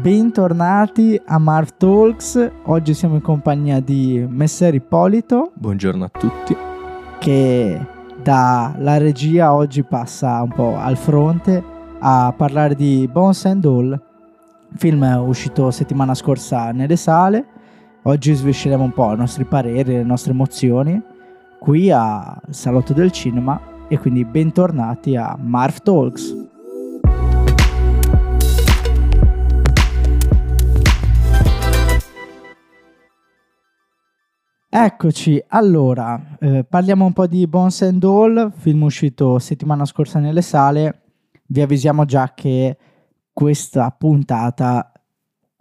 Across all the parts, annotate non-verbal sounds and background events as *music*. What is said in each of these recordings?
bentornati a Marv Talks. Oggi siamo in compagnia di Messer Ippolito. Buongiorno a tutti. Che dalla regia oggi passa un po' al fronte a parlare di Bones and All, film uscito settimana scorsa nelle sale. Oggi svisceremo un po' i nostri pareri, le nostre emozioni qui al Salotto del Cinema e quindi bentornati a Marv Talks. Eccoci, allora eh, parliamo un po' di Bones and All, film uscito settimana scorsa nelle sale. Vi avvisiamo già che questa puntata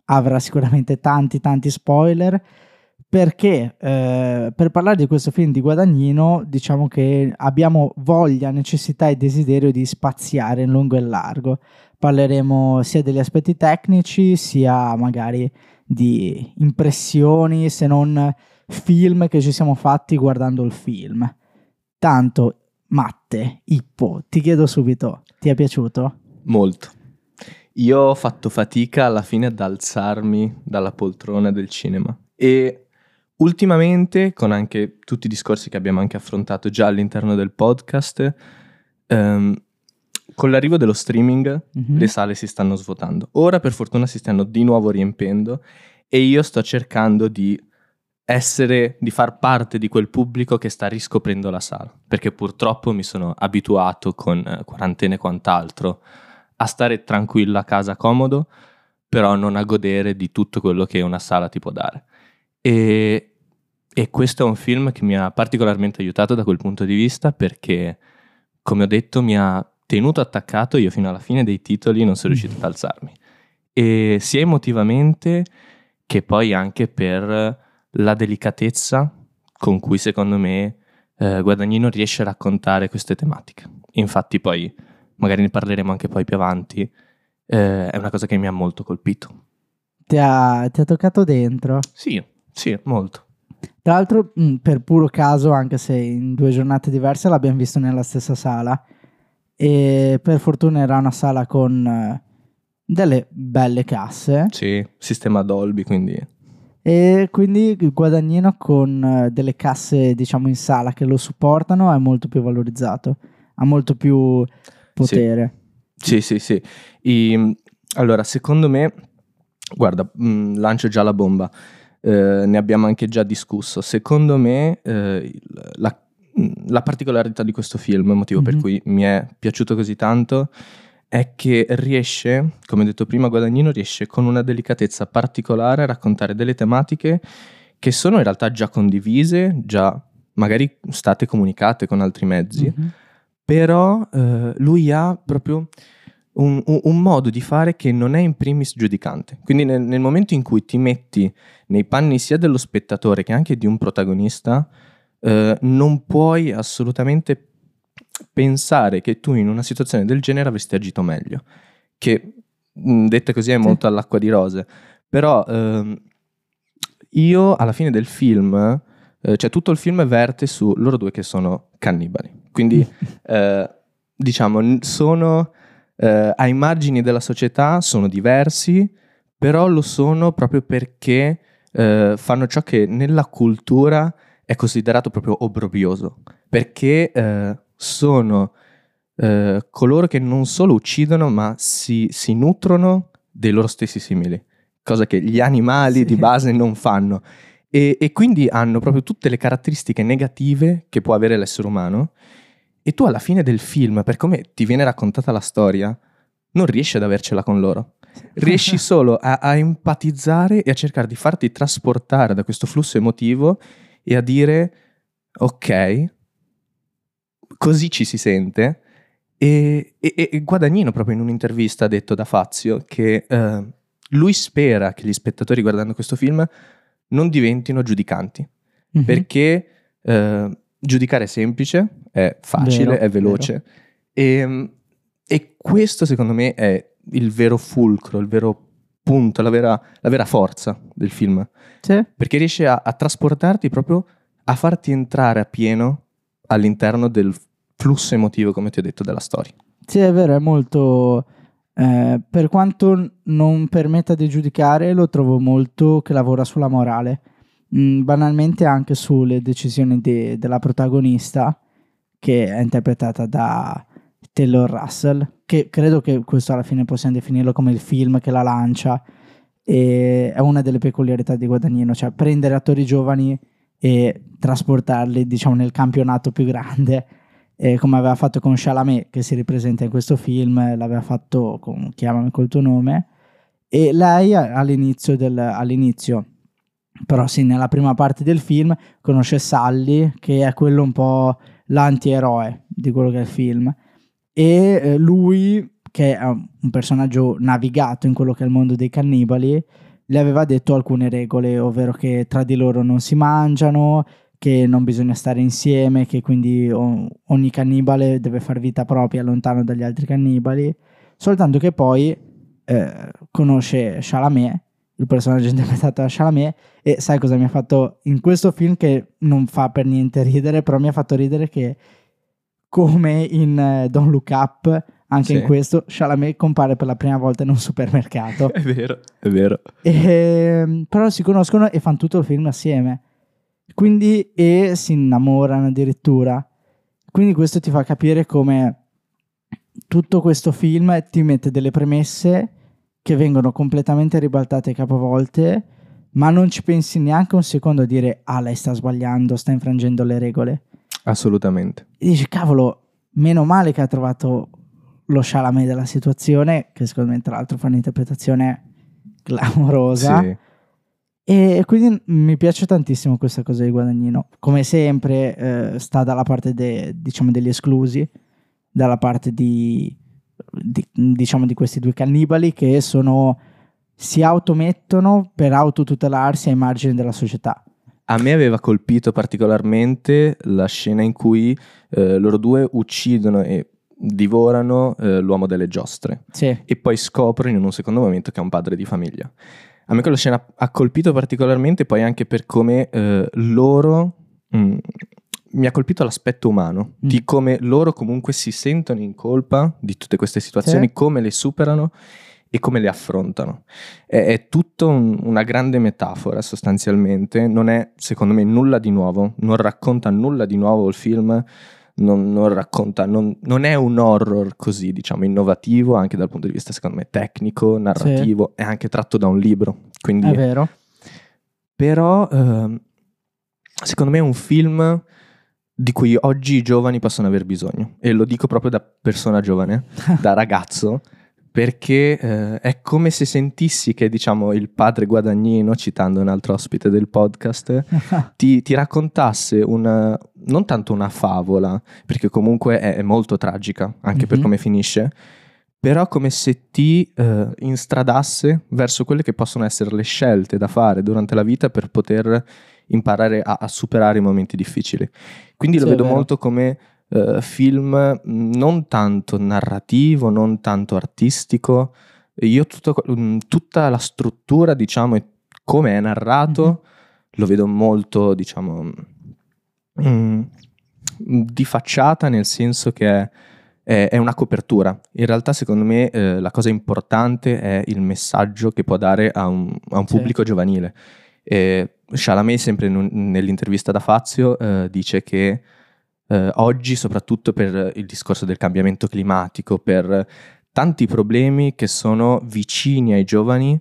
avrà sicuramente tanti tanti spoiler perché eh, per parlare di questo film di Guadagnino diciamo che abbiamo voglia, necessità e desiderio di spaziare in lungo e largo. Parleremo sia degli aspetti tecnici sia magari di impressioni se non film che ci siamo fatti guardando il film. Tanto, Matte, Ippo, ti chiedo subito, ti è piaciuto? Molto. Io ho fatto fatica alla fine ad alzarmi dalla poltrona del cinema e ultimamente, con anche tutti i discorsi che abbiamo anche affrontato già all'interno del podcast, ehm, con l'arrivo dello streaming mm-hmm. le sale si stanno svuotando. Ora per fortuna si stanno di nuovo riempendo e io sto cercando di essere, di far parte di quel pubblico che sta riscoprendo la sala, perché purtroppo mi sono abituato con eh, quarantena e quant'altro a stare tranquillo a casa comodo, però non a godere di tutto quello che una sala ti può dare. E, e questo è un film che mi ha particolarmente aiutato da quel punto di vista perché, come ho detto, mi ha tenuto attaccato, io fino alla fine dei titoli non sono riuscito ad alzarmi. E sia emotivamente che poi anche per la delicatezza con cui secondo me eh, Guadagnino riesce a raccontare queste tematiche. Infatti poi, magari ne parleremo anche poi più avanti, eh, è una cosa che mi ha molto colpito. Ti ha, ti ha toccato dentro? Sì, sì, molto. Tra l'altro, mm, per puro caso, anche se in due giornate diverse l'abbiamo visto nella stessa sala, e per fortuna era una sala con eh, delle belle casse. Sì, sistema Dolby, quindi e quindi il guadagnino con eh, delle casse diciamo in sala che lo supportano è molto più valorizzato, ha molto più potere. Sì, sì, sì. sì. I, allora, secondo me, guarda, mh, mm, lancio già la bomba, eh, ne abbiamo anche già discusso. Secondo me eh, la, mm, la, particolarità di questo film, motivo mm-hmm. per mhm. cui mi è piaciuto così tanto, è che riesce, come detto prima, Guadagnino riesce con una delicatezza particolare a raccontare delle tematiche che sono in realtà già condivise, già magari state comunicate con altri mezzi, mm-hmm. però eh, lui ha proprio un, un, un, modo di fare che non è in primis giudicante. Quindi nel, nel, momento in cui ti metti nei panni sia dello spettatore che anche di un protagonista, eh, non puoi assolutamente pensare che tu in una situazione del genere avresti agito meglio, che detta così è molto sì. all'acqua di rose, però ehm, io alla fine del film, eh, cioè tutto il film verte su loro due che sono cannibali, quindi eh, diciamo sono eh, ai margini della società, sono diversi, però lo sono proprio perché eh, fanno ciò che nella cultura è considerato proprio obbrobrioso, perché eh, sono eh, coloro che non solo uccidono, ma si, si, nutrono dei loro stessi simili, cosa che gli animali sì. di base non fanno. E, e, quindi hanno proprio tutte le caratteristiche negative che può avere l'essere umano. E tu alla fine del film, per come ti viene raccontata la storia, non riesci ad avercela con loro. Riesci *laughs* solo a, a empatizzare e a cercare di farti trasportare da questo flusso emotivo e a dire, ok, così ci si sente. E, e, e, Guadagnino, proprio in un'intervista, ha detto da Fazio che eh, lui spera che gli spettatori guardando questo film non diventino giudicanti, mm-hmm. perché eh, giudicare è semplice, è facile, vero, è veloce. E, ehm, e, questo, secondo me, è il vero fulcro, il vero punto, la vera, la vera forza del film. Sì. Perché riesce a, a trasportarti proprio a farti entrare a pieno all'interno del flusso emotivo, come ti ho detto, della storia. Sì, è vero, è molto... Eh, per quanto non permetta di giudicare, lo trovo molto che lavora sulla morale, mm, banalmente anche sulle decisioni de- della protagonista, che è interpretata da Taylor Russell, che credo che questo alla fine possiamo definirlo come il film che la lancia, e è una delle peculiarità di Guadagnino, cioè prendere attori giovani e trasportarli diciamo nel campionato più grande eh, come aveva fatto con Chalamet che si ripresenta in questo film l'aveva fatto con Chiamami col tuo nome e lei all'inizio, del, all'inizio però sì nella prima parte del film conosce Sally che è quello un po' l'antieroe di quello che è il film e eh, lui che è un personaggio navigato in quello che è il mondo dei cannibali le aveva detto alcune regole, ovvero che tra di loro non si mangiano, che non bisogna stare insieme, che quindi ogni cannibale deve fare vita propria lontano dagli altri cannibali, soltanto che poi eh, conosce Chalamet, il personaggio interpretato da Chalamet, e sai cosa mi ha fatto in questo film che non fa per niente ridere, però mi ha fatto ridere che come in uh, Don't Look Up anche sì. in questo Chalamet compare per la prima volta in un supermercato. *laughs* è vero, è vero. E, ehm, però si conoscono e fanno tutto il film assieme. Quindi, e si innamorano addirittura. Quindi questo ti fa capire come tutto questo film ti mette delle premesse che vengono completamente ribaltate capovolte, ma non ci pensi neanche un secondo a dire ah lei sta sbagliando, sta infrangendo le regole. Assolutamente. E dici cavolo, meno male che ha trovato lo Chalamet della situazione, che secondo me tra l'altro fa un'interpretazione clamorosa. Sì. E quindi mi piace tantissimo questa cosa di Guadagnino. Come sempre eh, sta dalla parte de, diciamo, degli esclusi, dalla parte di, di, diciamo, di questi due cannibali che sono, si automettono per autotutelarsi ai margini della società. A me aveva colpito particolarmente la scena in cui eh, loro due uccidono e divorano eh, l'uomo delle giostre sì. e poi scoprono in un secondo momento che è un padre di famiglia. A me quella scena ha colpito particolarmente poi anche per come eh, loro... Mh, mm, mi ha colpito l'aspetto umano, mm. di come loro comunque si sentono in colpa di tutte queste situazioni, sì. come le superano e come le affrontano. È, è tutta un, una grande metafora sostanzialmente, non è secondo me nulla di nuovo, non racconta nulla di nuovo il film, non, non racconta, non, non, è un horror così, diciamo, innovativo anche dal punto di vista, secondo me, tecnico, narrativo, sì. è anche tratto da un libro. Quindi, è vero. Però, eh, secondo me è un film di cui oggi i giovani possono aver bisogno. E lo dico proprio da persona giovane, *laughs* da ragazzo perché eh, è come se sentissi che diciamo il padre Guadagnino, citando un altro ospite del podcast, *laughs* ti, ti, raccontasse una, non tanto una favola, perché comunque è, è molto tragica anche mm-hmm. per mhm. come finisce, però come se ti eh, instradasse verso quelle che possono essere le scelte da fare durante la vita per poter imparare a, a superare i momenti difficili. Quindi sì, lo vedo molto come eh, film non tanto narrativo, non tanto artistico. Io tutto, mm, tutta la struttura, diciamo, e come è narrato, mm-hmm. lo vedo molto, diciamo, mm, di facciata, nel senso che è, è, è, una copertura. In realtà, secondo me, eh, la cosa importante è il messaggio che può dare a un, a un pubblico sì. giovanile. E Chalamet, sempre in, nell'intervista da Fazio, eh, dice che eh, oggi, soprattutto per il discorso del cambiamento climatico, per tanti problemi che sono vicini ai giovani,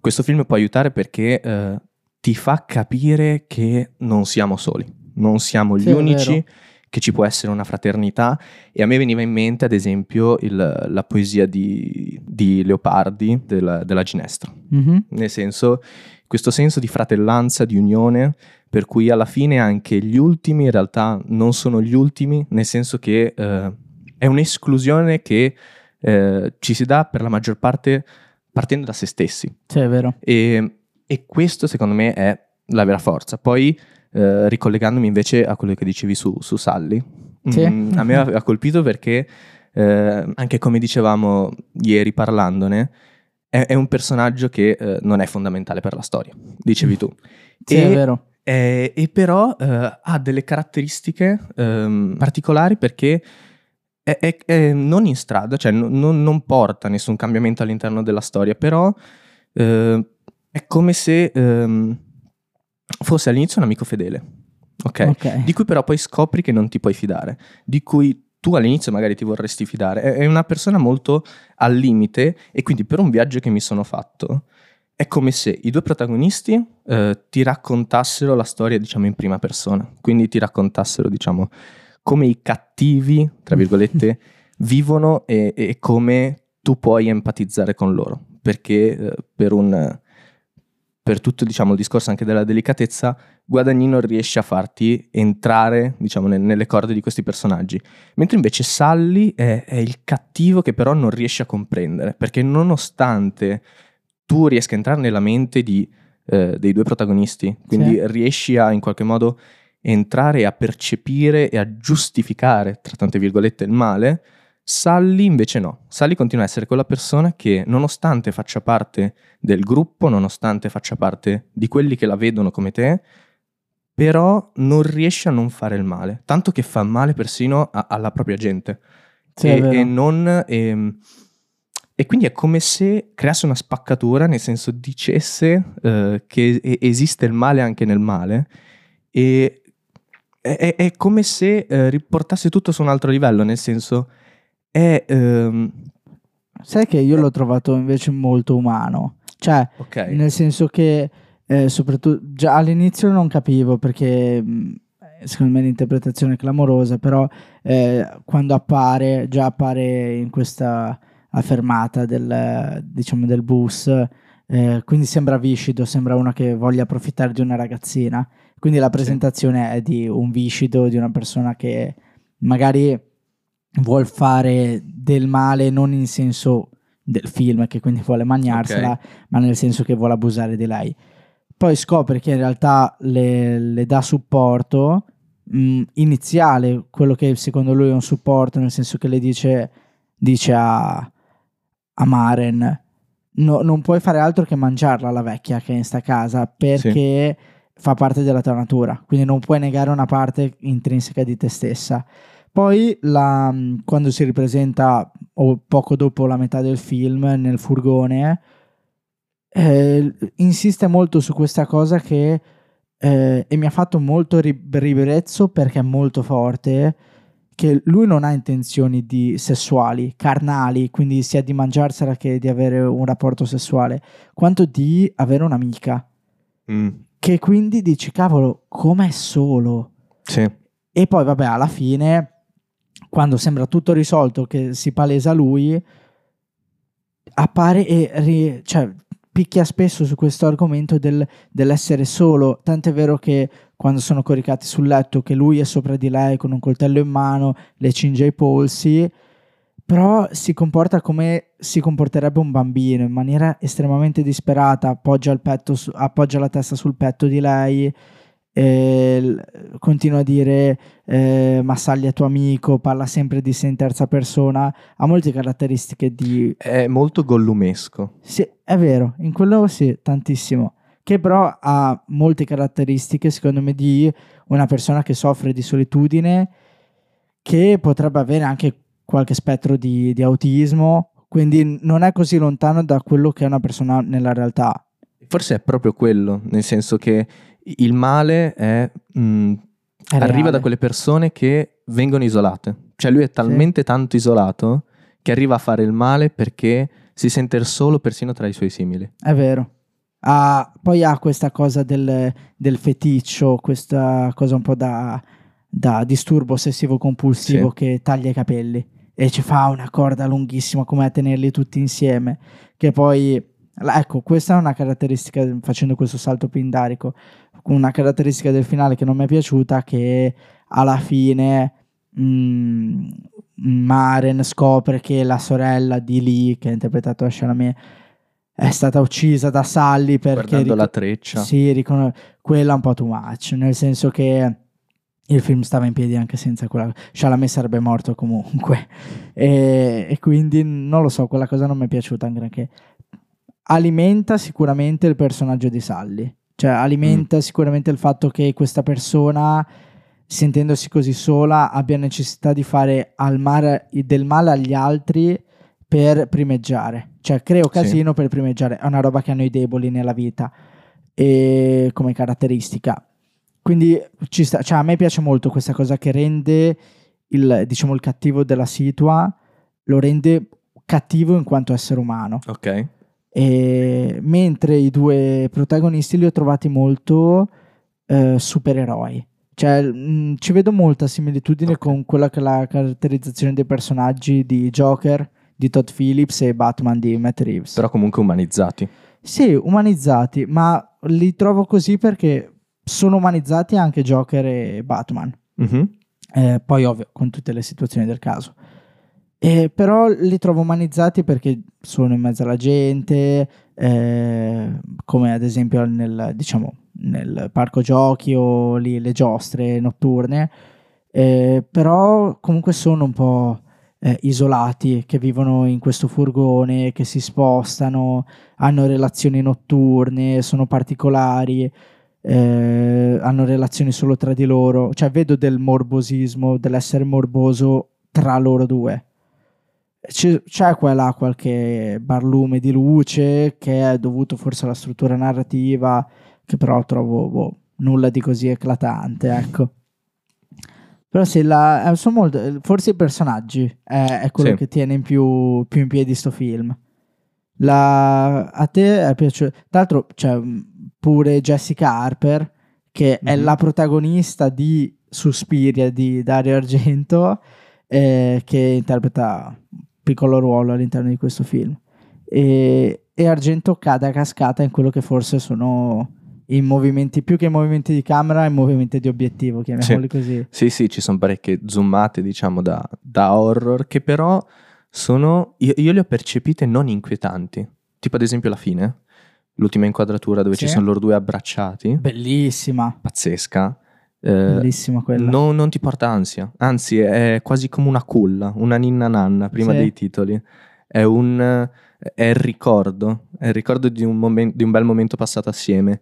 questo film può aiutare perché eh, ti fa capire che non siamo soli, non siamo gli sì, unici, che ci può essere una fraternità. E a me veniva in mente, ad esempio, il, la poesia di, di Leopardi della, della Ginestra, mm-hmm. nel senso, questo senso di fratellanza, di unione per cui alla fine anche gli ultimi in realtà non sono gli ultimi, nel senso che eh, è un'esclusione che eh, ci si dà per la maggior parte partendo da se stessi. Sì, è vero. E, e questo secondo me è la vera forza. Poi eh, ricollegandomi invece a quello che dicevi su, su Sally, sì. mh, mm, a me ha colpito perché eh, anche come dicevamo ieri parlandone, è, è un personaggio che eh, non è fondamentale per la storia, dicevi tu. Sì, e, è vero eh, e però eh, ha delle caratteristiche ehm, particolari perché è, è, è, non in strada, cioè non, non, porta nessun cambiamento all'interno della storia, però eh, è come se eh, fosse all'inizio un amico fedele, okay? ok? Di cui però poi scopri che non ti puoi fidare, di cui tu all'inizio magari ti vorresti fidare. È, è una persona molto al limite e quindi per un viaggio che mi sono fatto è come se i due protagonisti eh, ti raccontassero la storia, diciamo, in prima persona. Quindi ti raccontassero, diciamo, come i cattivi, tra virgolette, *laughs* vivono e, e, come tu puoi empatizzare con loro. Perché eh, per, un, per tutto diciamo, il discorso anche della delicatezza, Guadagnino riesce a farti entrare diciamo, ne, nelle corde di questi personaggi. Mentre invece Sally è, è il cattivo che però non riesce a comprendere. Perché nonostante tu riesca a entrare nella mente di, eh, dei due protagonisti, quindi sì. riesci a in qualche modo entrare a percepire e a giustificare, tra tante virgolette, il male, Sally invece no. Sally continua a essere quella persona che, nonostante faccia parte del gruppo, nonostante faccia parte di quelli che la vedono come te, però non riesce a non fare il male, tanto che fa male persino a, alla propria gente. Sì, e, e, non... E, ehm, e, quindi è come se creasse una spaccatura, nel senso dicesse eh, che esiste il male anche nel male e è, è come se eh, riportasse tutto su un altro livello, nel senso è... Ehm... Sai che io l'ho trovato invece molto umano, cioè okay. nel senso che eh, soprattutto già all'inizio non capivo perché mm, secondo me l'interpretazione è clamorosa, però eh, quando appare, già appare in questa affermata del, diciamo, del bus, eh, quindi sembra viscido, sembra uno che voglia approfittare di una ragazzina quindi la presentazione sì. è di un viscido, di una persona che magari vuol fare del male non in senso del film, che quindi vuole mangiarsela, okay. ma nel senso che vuole abusare di lei. Poi scopre che in realtà le, le dà supporto mh, mm, iniziale, quello che secondo lui è un supporto, nel senso che le dice, dice a, a Maren, no, non puoi fare altro che mangiarla la vecchia che è in sta casa, perché... Sì fa parte della tua natura, quindi non puoi negare una parte intrinseca di te stessa. Poi la, quando si ripresenta, o poco dopo la metà del film, nel furgone, eh, insiste molto su questa cosa che eh, e mi ha fatto molto ribrezzo perché è molto forte che lui non ha intenzioni di sessuali, carnali, quindi sia di mangiarsela che di avere un rapporto sessuale, quanto di avere un'amica. Mm che quindi dici, cavolo, com'è solo? Sì. E poi, vabbè, alla fine, quando sembra tutto risolto, che si palesa lui, appare e ri- cioè, picchia spesso su questo argomento del, dell'essere solo. Tant'è vero che quando sono coricati sul letto, che lui è sopra di lei con un coltello in mano, le cinge i polsi però si comporta come si comporterebbe un bambino, in maniera estremamente disperata, appoggia, su, appoggia la testa sul petto di lei, continua a dire eh, Massaglia è tuo amico, parla sempre di sé in terza persona, ha molte caratteristiche di... È molto gollumesco. Sì, è vero, in quello sì, tantissimo. Che però ha molte caratteristiche, secondo me, di una persona che soffre di solitudine, che potrebbe avere anche qualche spettro di, di autismo, quindi non è così lontano da quello che è una persona nella realtà. Forse è proprio quello, nel senso che il male è, mh, mm, è arriva da quelle persone che vengono isolate. Cioè lui è talmente sì. tanto isolato che arriva a fare il male perché si sente solo persino tra i suoi simili. È vero. Ah, poi ha questa cosa del, del, feticcio, questa cosa un po' da, da disturbo ossessivo compulsivo sì. che taglia i capelli e ci fa una corda lunghissima come a tenerli tutti insieme, che poi, ecco, questa è una caratteristica, facendo questo salto pindarico, una caratteristica del finale che non mi è piaciuta, che alla fine mh, mm, Maren scopre che la sorella di Lee, che ha interpretato da Chalamet, è stata uccisa da Sally perché... Guardando ric- la treccia. Sì, ricon- quella è un po' too much, nel senso che il film stava in piedi anche senza quella Chalamet sarebbe morto comunque e, e, quindi non lo so quella cosa non mi è piaciuta anche perché alimenta sicuramente il personaggio di Sally cioè alimenta mm. sicuramente il fatto che questa persona sentendosi così sola, abbia necessità di fare mare, del male agli altri per primeggiare. Cioè, creo casino sì. per primeggiare. È una roba che hanno i deboli nella vita e come caratteristica. Quindi ci sta, cioè, a me piace molto questa cosa che rende il, diciamo, il cattivo della situa, lo rende cattivo in quanto essere umano. Ok. E, mentre i due protagonisti li ho trovati molto eh, supereroi. Cioè, mh, mm, ci vedo molta similitudine okay. con quella che è la caratterizzazione dei personaggi di Joker di Todd Phillips e Batman di Matt Reeves. Però comunque umanizzati. Sì, umanizzati, ma li trovo così perché sono umanizzati anche Joker e Batman. Mm-hmm. Eh, poi ovvio, con tutte le situazioni del caso. Eh, però li trovo umanizzati perché sono in mezzo alla gente, eh, come ad esempio nel, diciamo, nel parco giochi o lì le giostre notturne, eh, però comunque sono un po' eh, isolati, che vivono in questo furgone, che si spostano, hanno relazioni notturne, sono particolari. Eh, hanno relazioni solo tra di loro, cioè vedo del morbosismo, dell'essere morboso tra loro due c'è, c'è qua e là qualche barlume di luce che è dovuto forse alla struttura narrativa, che però trovo boh, nulla di così eclatante, ecco. Però sì, la, eh, sono molto, forse i personaggi è, è quello sì. che tiene in più, più in piedi sto film. La, a te è piaciuto? Tra l'altro c'è pure Jessica Harper, che mm-hmm. è mhm. la protagonista di Suspiria di Dario Argento, eh, che interpreta piccolo ruolo all'interno di questo film. E, e Argento cade a cascata in quello che forse sono i movimenti, più che i movimenti di camera, i movimenti di obiettivo, chiamiamoli sì. così. Sì, sì, ci sono parecchie zoomate, diciamo, da, da horror, che però sono, io, io, le ho percepite non inquietanti. Tipo ad esempio la fine, l'ultima inquadratura dove sì. ci sono loro due abbracciati. Bellissima. Pazzesca. Eh, Bellissima quella. No, non ti porta ansia, anzi è quasi come una culla, una ninna nanna prima sì. dei titoli. È un, è il ricordo, è il ricordo di un, momen- di un bel momento passato assieme.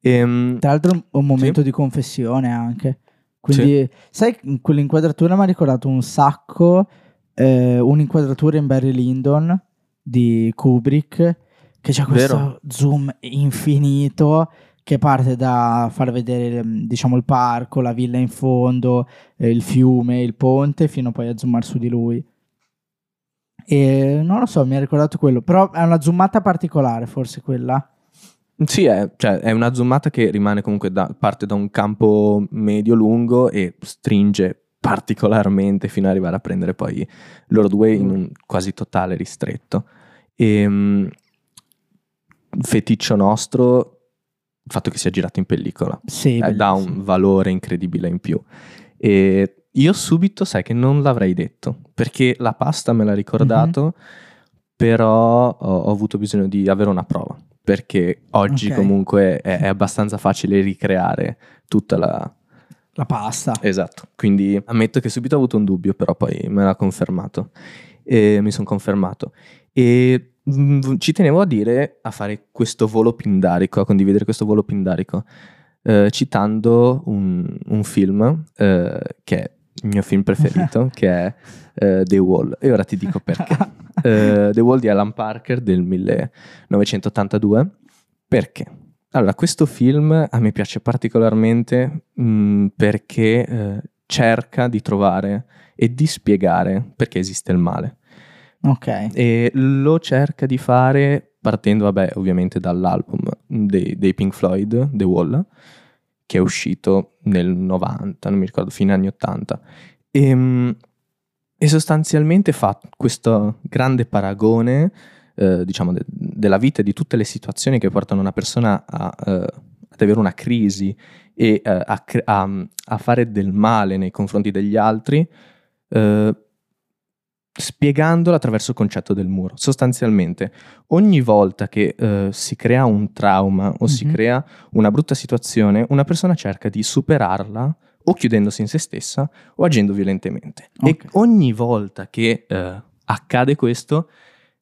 Ehm, Tra l'altro un momento sì. di confessione anche. Quindi, sì. sai, quell'inquadratura mi ha ricordato un sacco eh, un'inquadratura in Barry Lyndon di Kubrick che c'è questo Vero. zoom infinito che parte da far vedere diciamo il parco, la villa in fondo, eh, il fiume, il ponte, fino poi a zoomare su di lui. E non lo so, mi ha ricordato quello, però è una zoomata particolare forse quella. Sì, è, cioè, è una zoomata che rimane comunque da, parte da un campo medio-lungo e stringe particolarmente fino ad arrivare a prendere poi loro due in un quasi totale ristretto. E, um, feticcio nostro il fatto che sia girato in pellicola sì, eh, dà un valore incredibile in più. E io subito sai che non l'avrei detto perché la pasta me l'ha ricordato, mm-hmm. però ho, ho, avuto bisogno di avere una prova perché oggi okay. comunque è, è, abbastanza facile ricreare tutta la, la pasta. Esatto, quindi ammetto che subito ho avuto un dubbio, però poi me l'ha confermato e mi sono confermato. E Mm, ci tenevo a dire, a fare questo volo pindarico, a condividere questo volo pindarico, eh, citando un, un film eh, che è il mio film *laughs* preferito, che è eh, The Wall. E ora ti dico perché. *laughs* Eh, The Wall di Alan Parker del 1982. Perché? Allora, questo film a me piace particolarmente mh, mm, perché eh, cerca di trovare e di spiegare perché esiste il male. Ok. E lo cerca di fare partendo, vabbè, ovviamente dall'album dei, dei Pink Floyd, The Wall, che è uscito nel 90, non mi ricordo, fine anni 80. E, ehm, e sostanzialmente fa questo grande paragone, eh, diciamo, de- della vita e di tutte le situazioni che portano una persona a, uh, ad avere una crisi e uh, a, cre- a, a, fare del male nei confronti degli altri. Uh, spiegandolo attraverso il concetto del muro. Sostanzialmente, ogni volta che uh, si crea un trauma o mm-hmm. si crea una brutta situazione, una persona cerca di superarla o chiudendosi in se stessa o agendo violentemente. Okay. E ogni volta che uh, accade questo,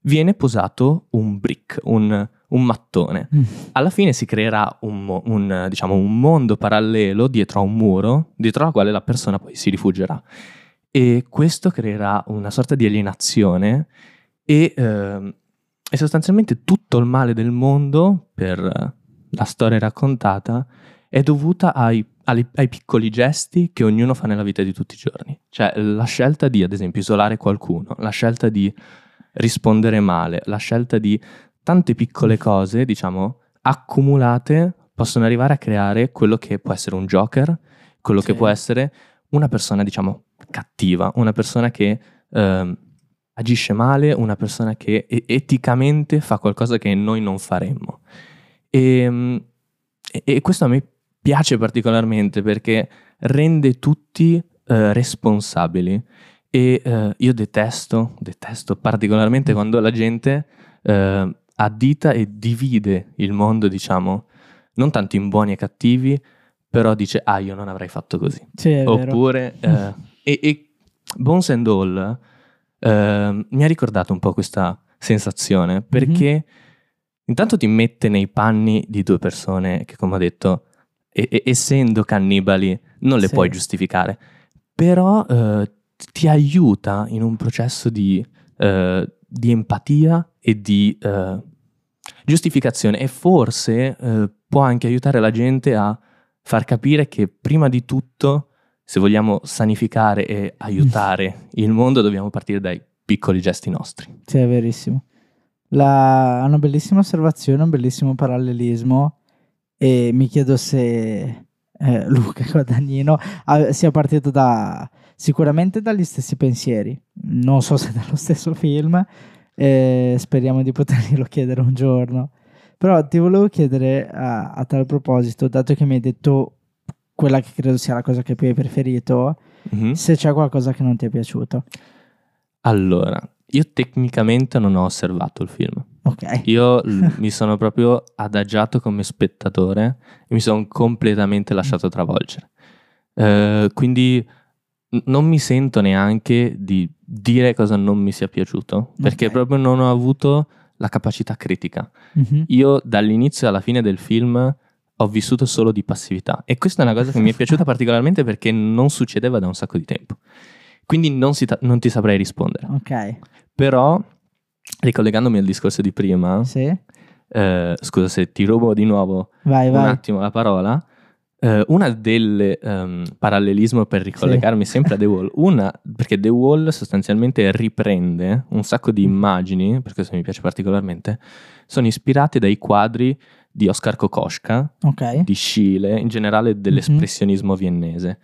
viene posato un brick, un, un mattone. Mm. Alla fine si creerà un, un, diciamo, un mondo parallelo dietro a un muro, dietro al quale la persona poi si rifugierà. E questo creerà una sorta di alienazione e, ehm, e sostanzialmente tutto il male del mondo, per eh, la storia raccontata, è dovuta ai, ai- ai piccoli gesti che ognuno fa nella vita di tutti i giorni. Cioè la scelta di, ad esempio, isolare qualcuno, la scelta di rispondere male, la scelta di tante piccole cose, diciamo, accumulate possono arrivare a creare quello che può essere un Joker, quello che Sì. può essere una persona, diciamo, cattiva, una persona che ehm, agisce male, una persona che eticamente fa qualcosa che noi non faremmo. E, e- e questo a me piace particolarmente perché rende tutti eh, responsabili e eh, io detesto, detesto particolarmente quando la gente eh, addita e divide il mondo, diciamo, non tanto in buoni e cattivi, però dice, ah, io non avrei fatto così. Sì. Oppure, eh, e, e Bones and All eh, mi ha ricordato un po' questa sensazione perché intanto ti mette nei panni di due persone che, come ho detto, e- e- essendo cannibali, non le Sì. puoi giustificare, però eh, ti aiuta in un processo di, eh, di empatia e di eh, giustificazione e forse eh, può anche aiutare la gente a far capire che prima di tutto, se vogliamo sanificare e aiutare *laughs* il mondo, dobbiamo partire dai piccoli gesti nostri. Sì, è verissimo. La... ha una bellissima osservazione, un bellissimo parallelismo e mi chiedo se eh, *laughs* Luca Guadagnino ah, sia partito da sicuramente dagli stessi pensieri, non so se *laughs* dallo stesso film, eh, speriamo di poterglielo chiedere un giorno. Però ti volevo chiedere a, a tal proposito, dato che mi hai detto quella che credo sia la cosa che più hai preferito, Mhm. se c'è qualcosa che non ti è piaciuto. Allora, io tecnicamente non ho osservato il film. Ok. Io *laughs* mi sono proprio adagiato come spettatore e mi sono completamente lasciato travolgere. Eh, quindi n- non mi sento neanche di dire cosa non mi sia piaciuto, perché Ok. proprio non ho avuto la capacità critica. Mhm. Io dall'inizio alla fine del film ho vissuto solo di passività e questa è una cosa che mi è piaciuta *laughs* particolarmente perché non succedeva da un sacco di tempo. Quindi non, si ta- non ti saprei rispondere. Ok. Però, ricollegandomi al discorso di prima, Sì. eh, scusa se ti rubo di nuovo Vai, un vai. attimo la parola, eh, una delle ehm, parallelismo per ricollegarmi sempre a The *laughs* Wall, una perché The Wall sostanzialmente riprende un sacco di immagini, per questo mi piace particolarmente, sono ispirate dai quadri di Oskar Kokoschka, Ok. di Schiele, in generale dell'espressionismo viennese.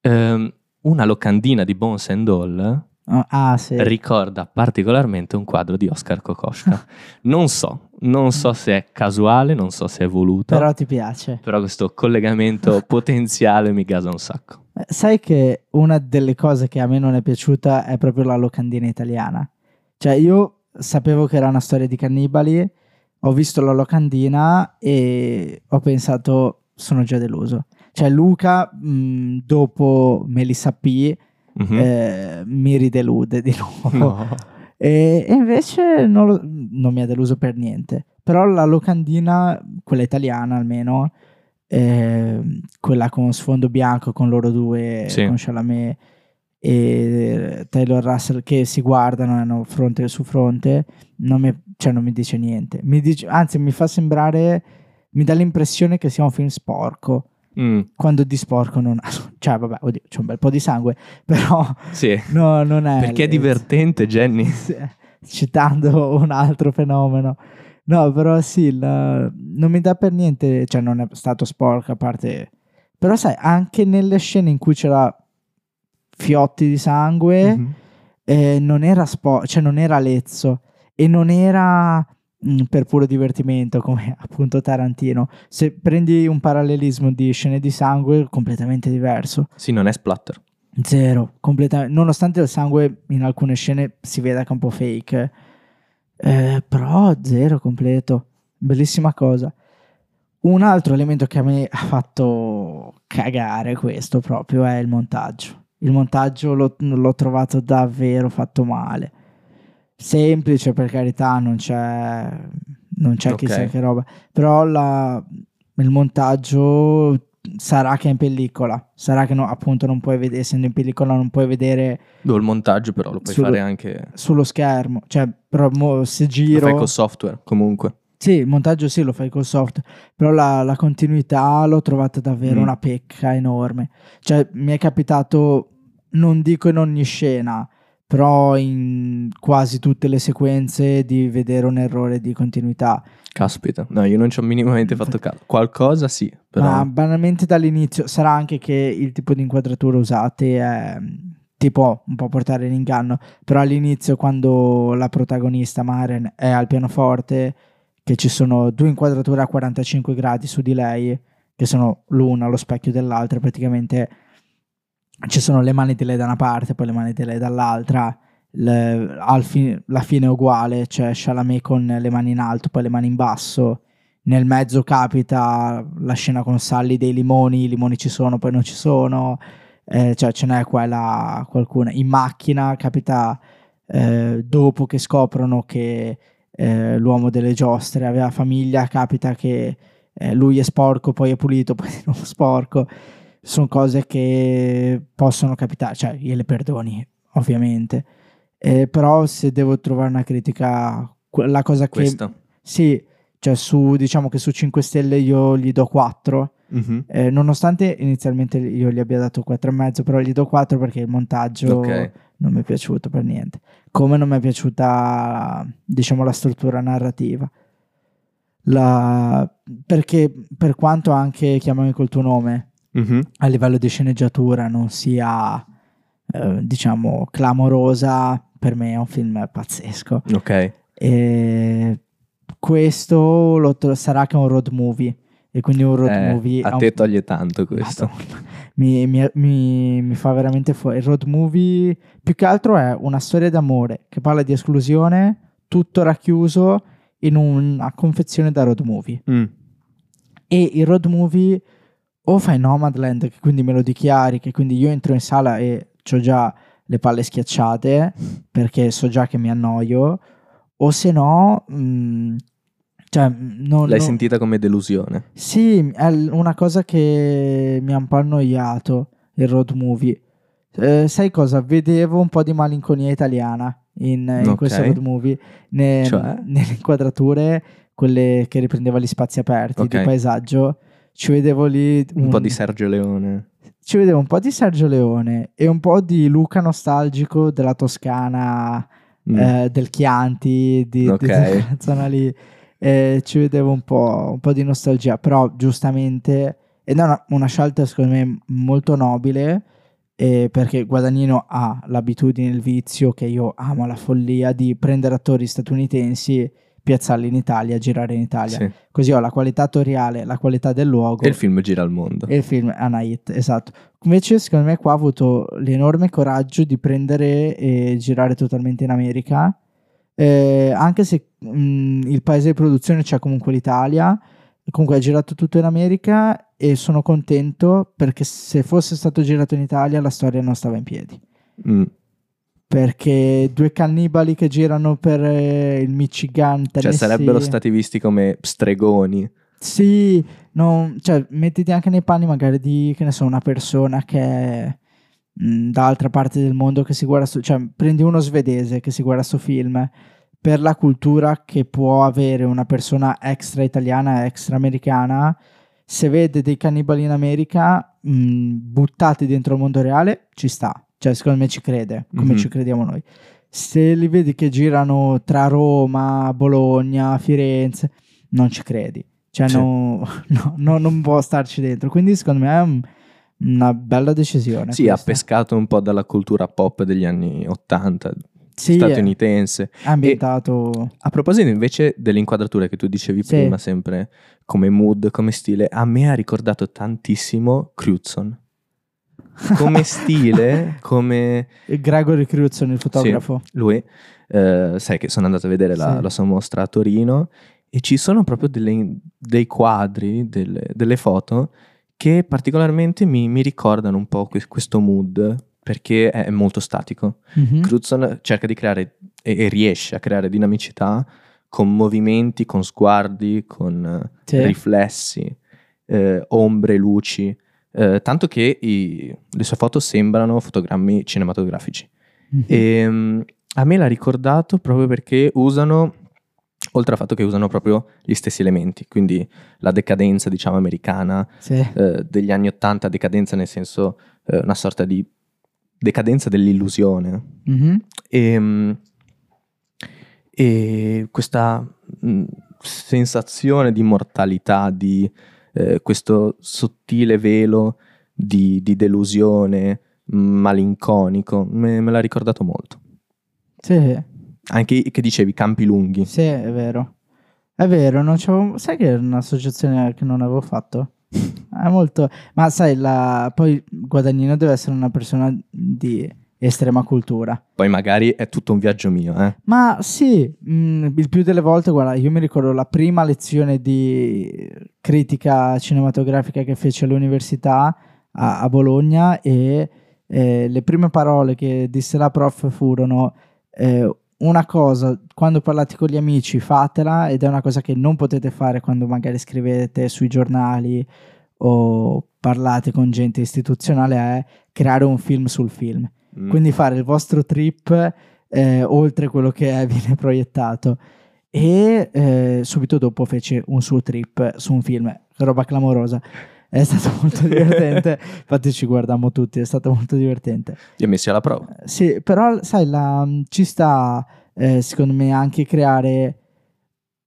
Ehm, una locandina di Bones and All Ah, ah, sì. ricorda particolarmente un quadro di Oskar Kokoschka. *laughs* non so, non so se è casuale, non so se è voluto, però, Però ti piace. questo collegamento *laughs* potenziale mi gasa un sacco. Eh, Sai che una delle cose che a me non è piaciuta è proprio la locandina italiana. Cioè, io sapevo che era una storia di cannibali, ho visto la locandina e ho pensato, sono già deluso. Cioè, Luca, mh, dopo Melissa P, Mhm. eh, mi ridelude di *laughs* nuovo. No. E, e invece non, lo- non mi ha deluso per niente. Però la locandina, quella italiana almeno, eh, quella con sfondo bianco con loro due, Sì. con Chalamet e Taylor Russell che si guardano hanno fronte su fronte, non mi, cioè non mi dice niente. Mi dice, anzi, mi fa sembrare, mi dà l'impressione che sia un film sporco. Mm, Quando di sporco non ha, *laughs* cioè vabbè, oddio, c'è un bel po' di sangue, *laughs* però sì, no, non è. perché è divertente, Jenny. *laughs* Citando un altro fenomeno. No, però sì, la- non mi dà per niente, cioè non è stato sporco a parte... Però sai, anche nelle scene in cui c'era fiotti di sangue, Mhm. eh, non era sporco, cioè non era lezzo e non era mm, per puro divertimento come *laughs* appunto Tarantino. Se prendi un parallelismo di scene di sangue, completamente diverso. Sì, non è splatter. Zero, completamente. Nonostante il sangue in alcune scene si veda che è un po' fake, eh, però zero completo. Bellissima cosa. Un altro elemento che a me ha fatto cagare questo proprio è il montaggio. Il montaggio l'ho, l'ho trovato davvero fatto male. Semplice per carità, non c'è, non c'è Ok. chissà che roba, però la- il montaggio sarà che è in pellicola, sarà che no- appunto non puoi vedere, essendo in pellicola non puoi vedere Dove il montaggio però lo puoi Sullo- fare anche... sullo schermo, cioè però mo- se Lo giro... fai col software comunque. Sì, il montaggio sì, lo fai col software, però la, la continuità l'ho trovata davvero Mm. una pecca enorme. Cioè, mi è capitato, non dico in ogni scena, però in quasi tutte le sequenze di vedere un errore di continuità. Caspita, no, io non ci ho minimamente fatto caso. Qualcosa sì, però... Ma banalmente dall'inizio sarà anche che il tipo di inquadratura usate è ti può un po' portare in inganno, però all'inizio quando la protagonista Maren è al pianoforte, che ci sono due inquadrature a 45 gradi su di lei, che sono l'una allo specchio dell'altra, praticamente ci sono le mani di lei da una parte, poi le mani dall'altra, le- al fi- la fine è uguale, cioè Chalamet con le mani in alto, poi le mani in basso, nel mezzo capita la scena con Sally dei limoni, i limoni ci sono, poi non ci sono, eh, cioè ce n'è quella qualcuna. In macchina capita eh, dopo che scoprono che eh, l'uomo delle giostre aveva famiglia, capita che eh, lui è sporco, poi è pulito, *laughs* poi è di nuovo sporco. Sono cose che possono capitare, cioè io le perdoni, ovviamente. Eh, però se devo trovare una critica, la cosa che... Questa. Sì, cioè su, diciamo che su 5 stelle io gli do 4, Mhm. eh, nonostante inizialmente io gli abbia dato 4,5, però gli do 4 perché il montaggio Ok. non mi è piaciuto per niente. Come non mi è piaciuta, diciamo, la struttura narrativa. La- perché per quanto anche chiamami col tuo nome Mhm. a livello di sceneggiatura non sia, eh, diciamo, clamorosa, per me è un film pazzesco. Ok. E questo lo tro- sarà che è un road movie. E quindi un road Eh, movie a ha un- te toglie tanto questo. Mi, mi- mi- mi fa veramente fuori. Il road movie più che altro è una storia d'amore che parla di esclusione, tutto racchiuso in una confezione da road movie. Mm. E il road movie o fai Nomadland, che quindi me lo dichiari, che quindi io entro in sala e ho già le palle schiacciate perché so già che mi annoio, o se no, mh, cioè, non, L'hai non- sentita come delusione. sì, è una cosa che mi ha un po' annoiato il road movie. Eh, sai cosa? Vedevo un po' di malinconia italiana in, in Ok. questo road movie, ne- Cioè? nelle inquadrature, quelle che riprendeva gli spazi aperti di Ok. paesaggio. Ci vedevo lì Un po' di Sergio Leone. ci vedevo un po' di Sergio Leone e un po' di Luca nostalgico della Toscana, Mm. eh, del Chianti, di, Ok. di *laughs* zona lì. Eh, ci vedevo un po', un po' di nostalgia, però giustamente, ed è una, una scelta secondo me molto nobile, eh, perché Guadagnino ha l'abitudine, il vizio, che io amo la follia, di prendere attori statunitensi, piazzarli in Italia, girare in Italia. Sì. Così ho la qualità attoriale, la qualità del luogo. E il film gira al mondo. E il film è una hit, esatto. Invece, secondo me, qua ha avuto l'enorme coraggio di prendere e girare totalmente in America. eh, anche se mh, il paese di produzione c'è comunque l'Italia, comunque ha girato tutto in America e sono contento perché se fosse stato girato in Italia la storia non stava in piedi. Mm. Perché due cannibali che girano per eh, il Michigan, Cioè Tennessee- sarebbero stati visti come stregoni. Sì, non- cioè, mettiti anche nei panni magari di, che ne so, una persona che è mh, dall'altra parte del mondo che si guarda, sto- cioè prendi uno svedese che si guarda sto film per la cultura che può avere una persona extra italiana, extra americana, se vede dei cannibali in America mh, buttati dentro il mondo reale, ci sta, cioè secondo me ci crede, come Mhm. ci crediamo noi. Se li vedi che girano tra Roma, Bologna, Firenze, non ci credi. Cioè, Sì. no, *laughs* no, no, non può starci dentro. Quindi, secondo me, è un- una bella decisione. Sì, ha questa. pescato un po' dalla cultura pop degli anni 80, Sì, è statunitense. ambientato. A proposito invece delle inquadrature che tu dicevi Sì. prima, sempre come mood, come stile, a me ha ricordato tantissimo Crutzen. Come *laughs* stile, come Gregory Cruzon, il fotografo. lui, eh, sai che sono andato a vedere la, Sì. la sua mostra a Torino e ci sono proprio delle- dei quadri, delle, delle foto che particolarmente mi, mi ricordano un po' que- questo mood perché è molto statico. Mhm. Crutzen cerca di creare e, e riesce a creare dinamicità con movimenti, con sguardi, con eh, Sì. riflessi, eh, ombre, luci, eh, tanto che i- le sue foto sembrano fotogrammi cinematografici. Mhm. E mm, a me l'ha ricordato proprio perché usano, oltre al fatto che usano proprio gli stessi elementi, quindi la decadenza, diciamo, americana Sì. eh, degli anni Ottanta, decadenza nel senso eh, una sorta di decadenza dell'illusione. Mhm. E, mm, e questa mm, sensazione di mortalità, di eh, questo sottile velo di, di delusione mm, malinconico, me, me l'ha ricordato molto. Sì. Anche che dicevi, campi lunghi. Sì, è vero. È vero, non c'avevo- sai che è un'associazione che non avevo fatto? *laughs* È molto... Ma sai, la... poi Guadagnino deve essere una persona di estrema cultura. Poi magari è tutto un viaggio mio, eh. Ma sì, mh, il più delle volte, guarda, io mi ricordo la prima lezione di critica cinematografica che feci all'università a, a Bologna e eh, le prime parole che disse la prof furono eh, una cosa, quando parlate con gli amici fatela ed è una cosa che non potete fare quando magari scrivete sui giornali o parlate con gente istituzionale è creare un film sul film. Mm. quindi fare il vostro trip eh, oltre quello che è- *laughs* viene proiettato. E eh, subito dopo fece un suo trip su un film. Roba clamorosa. È stato *laughs* molto divertente. *laughs* Infatti ci guardammo tutti è stato molto divertente. Li ho messi alla prova. sì però sai la- ci sta eh, secondo me anche creare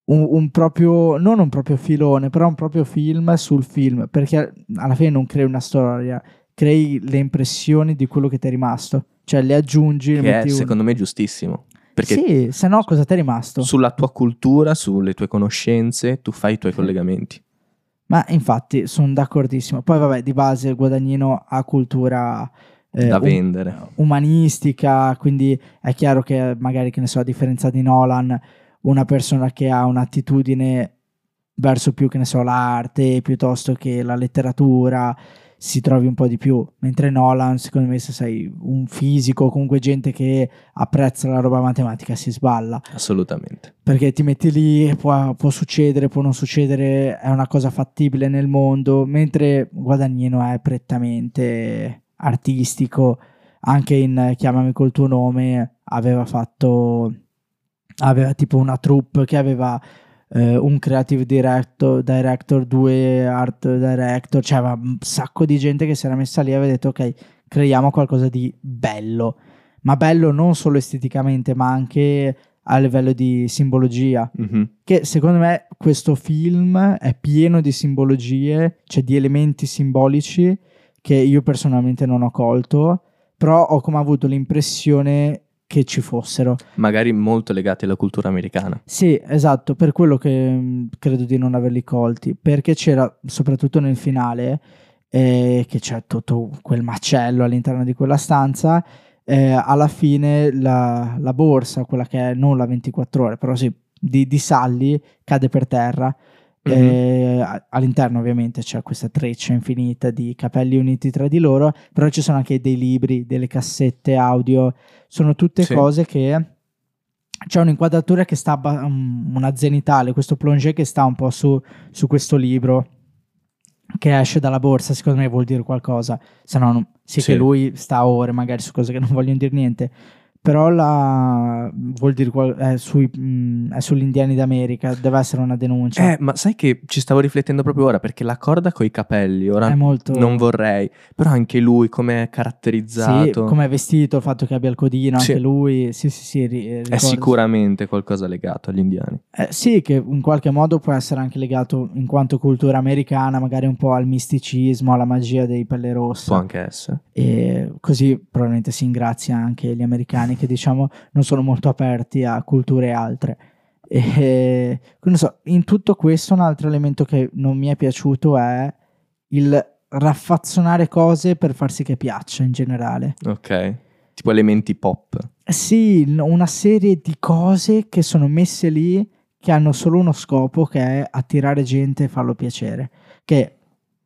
un, un proprio non un proprio filone però un proprio film sul film perché alla fine non crei una storia crei le impressioni di quello che ti è rimasto cioè le aggiungi le Che è metti un- secondo me giustissimo. Perché sì se no cosa ti è rimasto sulla tua cultura, sulle tue conoscenze, tu fai i tuoi collegamenti. ma infatti sono d'accordissimo poi vabbè di base Guadagnino ha cultura eh, da um- vendere. umanistica, quindi è chiaro che magari, che ne so, a differenza di Nolan, una persona che ha un'attitudine verso più, che ne so, l'arte piuttosto che la letteratura si trovi un po' di più, mentre Nolan, secondo me, se sei un fisico o comunque gente che apprezza la roba matematica, si sballa. Assolutamente. perché ti metti lì e può, può succedere, può non succedere, è una cosa fattibile nel mondo, mentre Guadagnino è prettamente artistico, anche in Chiamami col tuo nome aveva fatto, aveva tipo una troupe che aveva eh, un creative director, director, due art director, cioè aveva un sacco di gente che si era messa lì e aveva detto ok, creiamo qualcosa di bello, ma bello non solo esteticamente, ma anche a livello di simbologia. Mhm. Che secondo me questo film è pieno di simbologie, cioè di elementi simbolici che io personalmente non ho colto, però ho come avuto l'impressione che ci fossero. Magari molto legati alla cultura americana. Sì, esatto, per quello che mh, credo di non averli colti, perché c'era soprattutto nel finale eh, che c'è tutto quel macello all'interno di quella stanza, eh, alla fine la, la borsa, quella che è non la 24 ore, però sì, di, di Sally cade per terra. Mhm. eh, all'interno ovviamente c'è questa treccia infinita di capelli uniti tra di loro, però ci sono anche dei libri, delle cassette audio, sono tutte Sì. cose che c'è un'inquadratura che sta um, una zenitale, questo plongé che sta un po' su, su questo libro che esce dalla borsa, secondo me vuol dire qualcosa, se no sì, Sì. che lui sta ore magari su cose che non vogliono dire niente, però la, vuol dire è, sui, mm, è sugli indiani d'America, deve essere una denuncia. Eh, ma sai che ci stavo riflettendo proprio ora perché la corda coi capelli, ora molto... non vorrei, però anche lui come è Sì, caratterizzato come è vestito, il fatto che abbia il codino, Sì. anche lui, sì, sì, sì, ri- è ricordo. sicuramente qualcosa legato agli indiani. Eh, sì, che in qualche modo può essere anche legato in quanto cultura americana, magari un po' al misticismo, alla magia dei pelle rosse. Può anche essere. E così probabilmente si ingrazia anche gli americani che diciamo non sono molto aperti a culture altre. E non so, in tutto questo un altro elemento che non mi è piaciuto è il raffazzonare cose per far sì che piaccia in generale. Ok. Tipo elementi pop. Sì, una serie di cose che sono messe lì che hanno solo uno scopo che è attirare gente e farlo piacere. Che,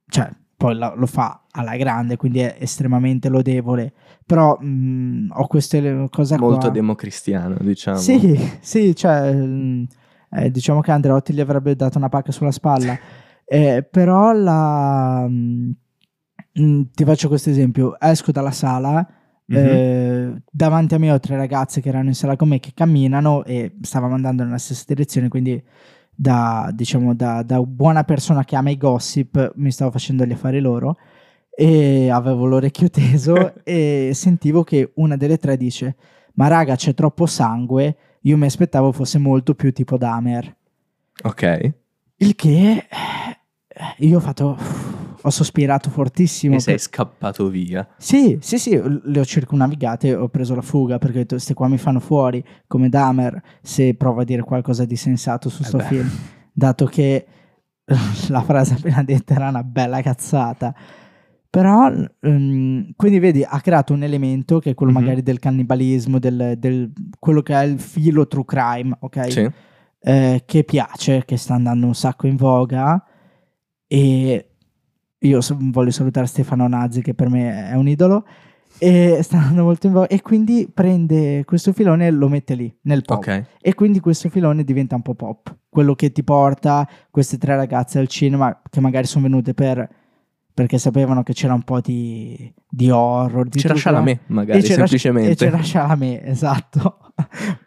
cioè, poi la- lo fa alla grande, quindi è estremamente lodevole. Però mh, ho queste cose qua. Molto democristiano, diciamo. Sì, sì, cioè, mh, eh, diciamo che Andreotti gli avrebbe dato una pacca sulla spalla. Eh, però la, mh, mh, ti faccio questo esempio: esco dalla sala. Mhm. eh, davanti a me ho tre ragazze che erano in sala con me che camminano e stavamo andando nella stessa direzione, quindi da, diciamo, da, da buona persona che ama i gossip mi stavo facendo gli affari loro e avevo l'orecchio teso *laughs* e sentivo che una delle tre dice ma raga c'è troppo sangue, io mi aspettavo fosse molto più tipo Dahmer. Ok. Il che eh, io ho fatto ho sospirato fortissimo. E sei per- scappato via. Sì, sì, sì, le ho circumnavigate ho preso la fuga perché ho detto, queste qua mi fanno fuori, come Dahmer, se provo a dire qualcosa di sensato su Eh sto beh. film, dato che *laughs* la frase appena detta era una bella cazzata. Però, ehm, quindi vedi, ha creato un elemento che è quello Mhm. magari del cannibalismo, del, del- quello che è il filo true crime, ok? Sì. eh, che piace, che sta andando un sacco in voga e io voglio salutare Stefano Nazzi che per me è un idolo e sta andando molto in voga e quindi prende questo filone e lo mette lì nel pop Ok. e quindi questo filone diventa un po' pop quello che ti porta queste tre ragazze al cinema che magari sono venute per perché sapevano che c'era un po' di, di horror di C'era crime. Chalamet, magari, E c'era- semplicemente. E c'era Chalamet, *laughs* esatto,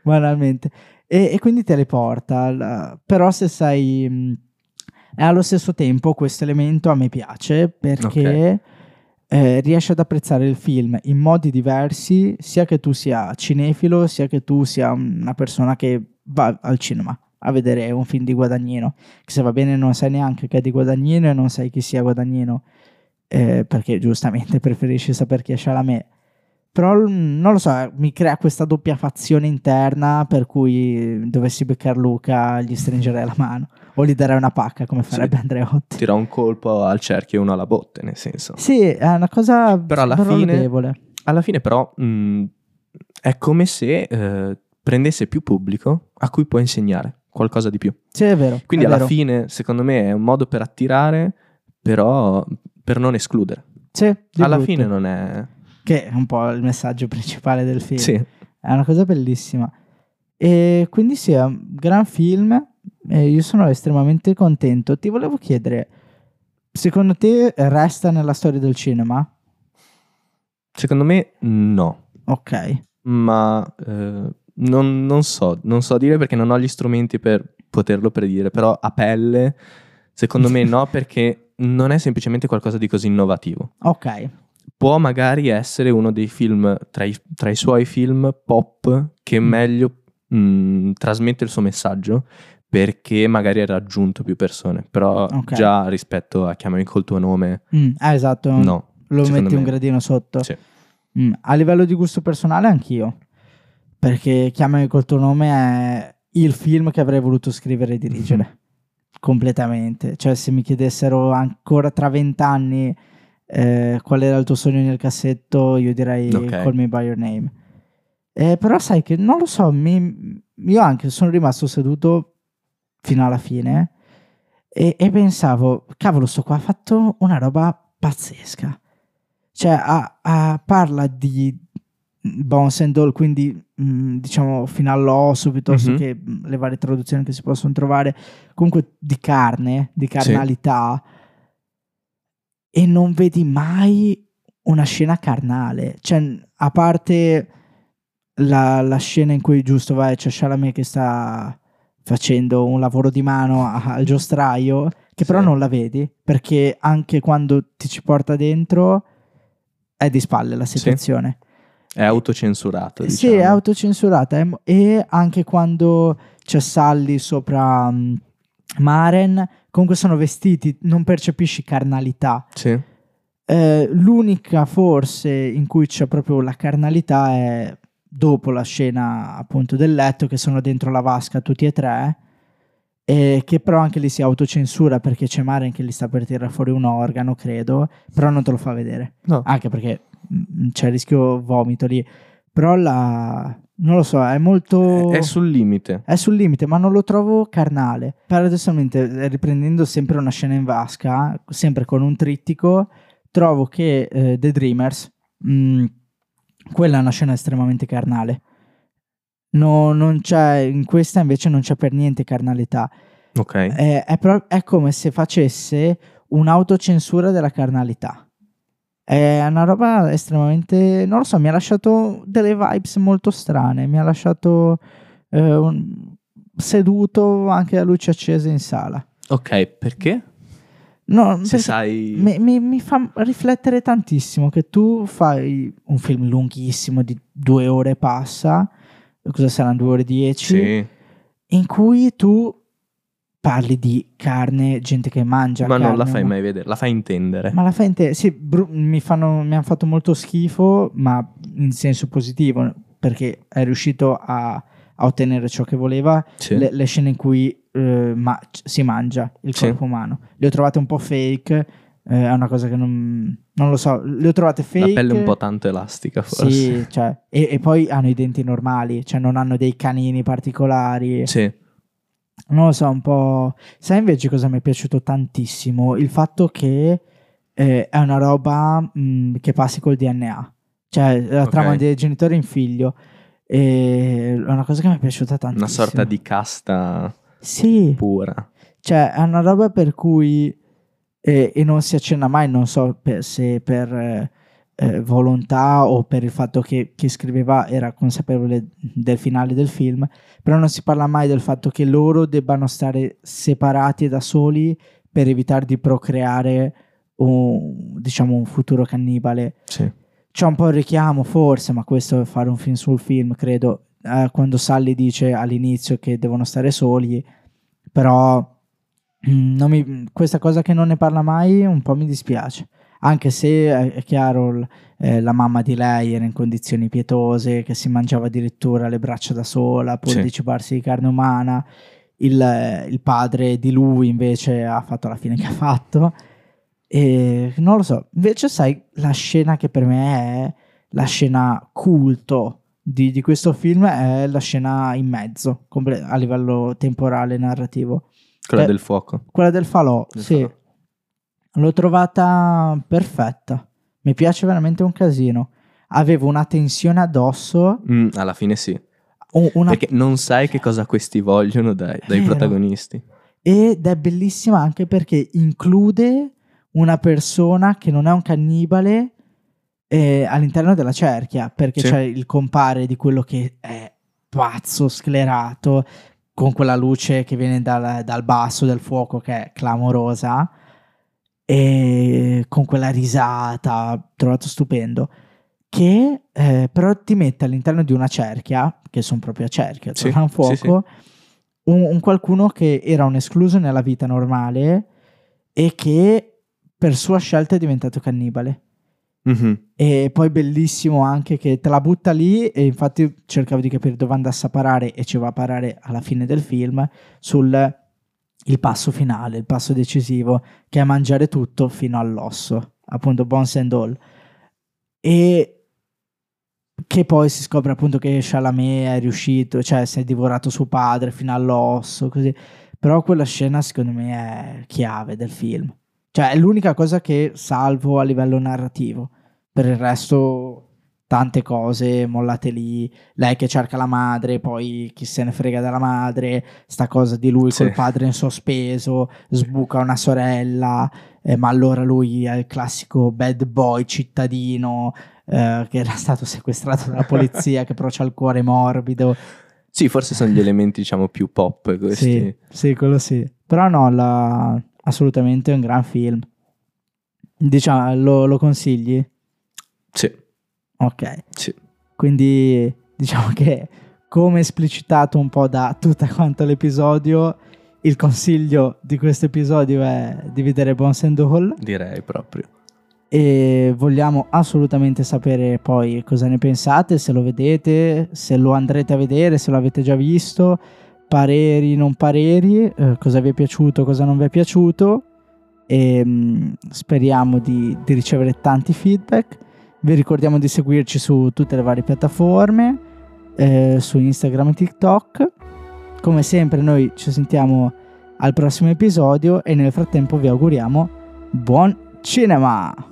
banalmente. E, e quindi te le porta. però se sai... E allo stesso tempo questo elemento a me piace perché eh, riesce ad apprezzare il film in modi diversi, sia che tu sia cinefilo, sia che tu sia una persona che va al cinema a vedere un film di Guadagnino, che se va bene non sai neanche che è di Guadagnino e non sai chi sia Guadagnino, eh, perché giustamente *laughs* preferisci sapere chi è Chalamet. Però non lo so, mi crea questa doppia fazione interna per cui dovessi beccare Luca gli stringerei la mano o gli darei una pacca come farebbe Andreotti. Tira un colpo al cerchio e uno alla botte, nel senso. Sì, è una cosa Però alla fine-. Alla fine però mh, è come se eh, prendesse più pubblico a cui può insegnare qualcosa di più. Sì, è vero. Quindi è alla vero. fine, secondo me, è un modo per attirare, però per non escludere. Sì, alla brutto. fine non è... Che è un po' il messaggio principale del film. Sì, È una cosa bellissima. E quindi sì, è un gran film. E io sono estremamente contento. Ti volevo chiedere, secondo te resta nella storia del cinema? secondo me no. Ok. ma eh, non, non so, non so dire perché non ho gli strumenti per poterlo predire, però a pelle, secondo me no, *laughs* perché non è semplicemente qualcosa di così innovativo. Ok. Può magari essere uno dei film, tra i, tra i suoi film pop, che Mm. meglio mh, trasmette il suo messaggio, perché magari ha raggiunto più persone, però Ok. già rispetto a Chiamami col tuo nome, Mm, ah, esatto. no. Lo metti un me. gradino sotto. Sì. Mm, a livello di gusto personale anch'io. Perché Chiamami col tuo nome è il film che avrei voluto scrivere e dirigere. Mhm. *laughs* Completamente. Cioè se mi chiedessero ancora tra vent'anni eh, qual era il tuo sogno nel cassetto, io direi Ok. Call Me By Your Name. Eh, però sai che non lo so, mi- io anche sono rimasto seduto fino alla fine e, e pensavo, cavolo, sto qua ha fatto una roba pazzesca. Cioè, ha- ha- parla di Bones and All, quindi mh, diciamo fino all'osso piuttosto Mhm. che mh, le varie traduzioni che si possono trovare, comunque di carne, di carnalità, e non vedi mai una scena carnale. Cioè, a parte la, la scena in cui giusto vai, c'è Chalamet che sta facendo un lavoro di mano al giostraio, che però Sì. non la vedi, perché anche quando ti ci porta dentro è di spalle la situazione. È autocensurato, Sì, diciamo. è autocensurata è mo- e anche quando c'è Sally sopra mm, Maren, comunque sono vestiti, non percepisci carnalità. Sì. Eh, l'unica forse in cui c'è proprio la carnalità è dopo la scena appunto del letto che sono dentro la vasca tutti e tre e che però anche lì si autocensura perché c'è Maren che gli sta per tirare fuori un organo credo però non te lo fa vedere No. anche perché mm, c'è il rischio vomito lì però la... non lo so, è molto... È sul limite. È sul limite, ma non lo trovo carnale. Paradossalmente, riprendendo sempre una scena in vasca, sempre con un trittico, trovo che eh, The Dreamers, mh, quella è una scena estremamente carnale. No, non c'è, in questa invece non c'è per niente carnalità. Ok. È, è pro- è come se facesse un'autocensura della carnalità. È una roba estremamente, non lo so, mi ha lasciato delle vibes molto strane, mi ha lasciato eh, un- seduto anche a luci accese in sala. Ok, perché? No, Se sai... mi, mi- mi fa riflettere tantissimo che tu fai un film lunghissimo di due ore e passa, cosa saranno due ore e dieci, Sì. in cui tu parli di carne, gente che mangia Ma non la carne, fai ma- mai vedere, la fai intendere. Ma la fai inte- sì, bru- mi, fanno, mi hanno fatto molto schifo, ma in senso positivo, perché è riuscito a, a ottenere ciò che voleva. Sì. Le, le scene in cui eh, ma- si mangia il Sì. corpo umano. Le ho trovate un po' fake, eh, è una cosa che non, non lo so, le ho trovate fake. La pelle un po' tanto elastica, forse. Sì, cioè, e, e poi hanno i denti normali, cioè non hanno dei canini particolari. Sì. Non lo so, un po'. Sai invece cosa mi è piaciuto tantissimo? Il fatto che eh, è una roba mh, che passi col DNA, cioè la Ok. trama dei genitori in figlio. E è una cosa che mi è piaciuta tantissimo. Una sorta di casta Sì, pura. cioè è una roba per cui. eh, e non si accenna mai, non so per- se per eh, eh, volontà o per il fatto che chi scriveva era consapevole del finale del film, però non si parla mai del fatto che loro debbano stare separati e da soli per evitare di procreare un, diciamo, un futuro cannibale. Sì. C'è un po' il richiamo, forse, ma questo è fare un film sul film, credo, eh, quando Sally dice all'inizio che devono stare soli, però mm, non mi- questa cosa che non ne parla mai un po' mi dispiace. Anche se è, è chiaro, eh, la mamma di lei era in condizioni pietose, che si mangiava addirittura le braccia da sola pur Sì. di carne umana. Il, eh, il padre di lui invece ha fatto la fine che ha fatto. E non lo so. Invece, sai, la scena che per me è la scena culto di, di questo film è la scena in mezzo, comple- a livello temporale narrativo. Quella Eh, del fuoco. Quella del falò, Del sì. falò. L'ho trovata perfetta. Mi piace veramente un casino. Avevo una tensione addosso. Mm, alla fine sì. una- Perché non sai che cosa questi vogliono dai, dai protagonisti. Ed è bellissima anche perché include una persona che non è un cannibale eh, all'interno della cerchia. Perché Sì. c'è il compare di quello che è pazzo, sclerato, con quella luce che viene dal, dal basso del fuoco che è clamorosa. E con quella risata, trovato stupendo. Che eh, però ti mette all'interno di una cerchia, che sono proprio a cerchia, Sì, un sì, fuoco, sì. Un, un qualcuno che era un escluso nella vita normale e che per sua scelta è diventato cannibale. Mhm. E poi bellissimo anche che te la butta lì e infatti cercavo di capire dove andasse a parare e ci va a parare alla fine del film sul il passo finale, il passo decisivo che è mangiare tutto fino all'osso, appunto Bones and All. E che poi si scopre appunto che Chalamet è riuscito, cioè si è divorato suo padre fino all'osso, così. Però quella scena secondo me è chiave del film. Cioè è l'unica cosa che salvo a livello narrativo. Per il resto tante cose mollate lì, lei che cerca la madre, poi chi se ne frega della madre, sta cosa di lui Sì. col padre in sospeso, sbuca una sorella, eh, ma allora lui è il classico bad boy cittadino eh, che era stato sequestrato dalla polizia, che però c'ha il cuore morbido. Sì, forse sono gli elementi, diciamo, più pop questi. Sì, sì, quello sì. Però no, la- assolutamente un gran film. Diciamo, lo, lo consigli? Sì, Ok. sì. Quindi diciamo che come esplicitato un po' da tutto quanto l'episodio, il consiglio di questo episodio è di vedere Bones and Hall Direi proprio. e vogliamo assolutamente sapere poi cosa ne pensate, se lo vedete, se lo andrete a vedere, se lo avete già visto, pareri, non pareri, eh, cosa vi è piaciuto, cosa non vi è piaciuto e mm, speriamo di, di ricevere tanti feedback Vi ricordiamo di seguirci su tutte le varie piattaforme, eh, su Instagram e TikTok. Come sempre noi ci sentiamo al prossimo episodio e nel frattempo vi auguriamo buon cinema!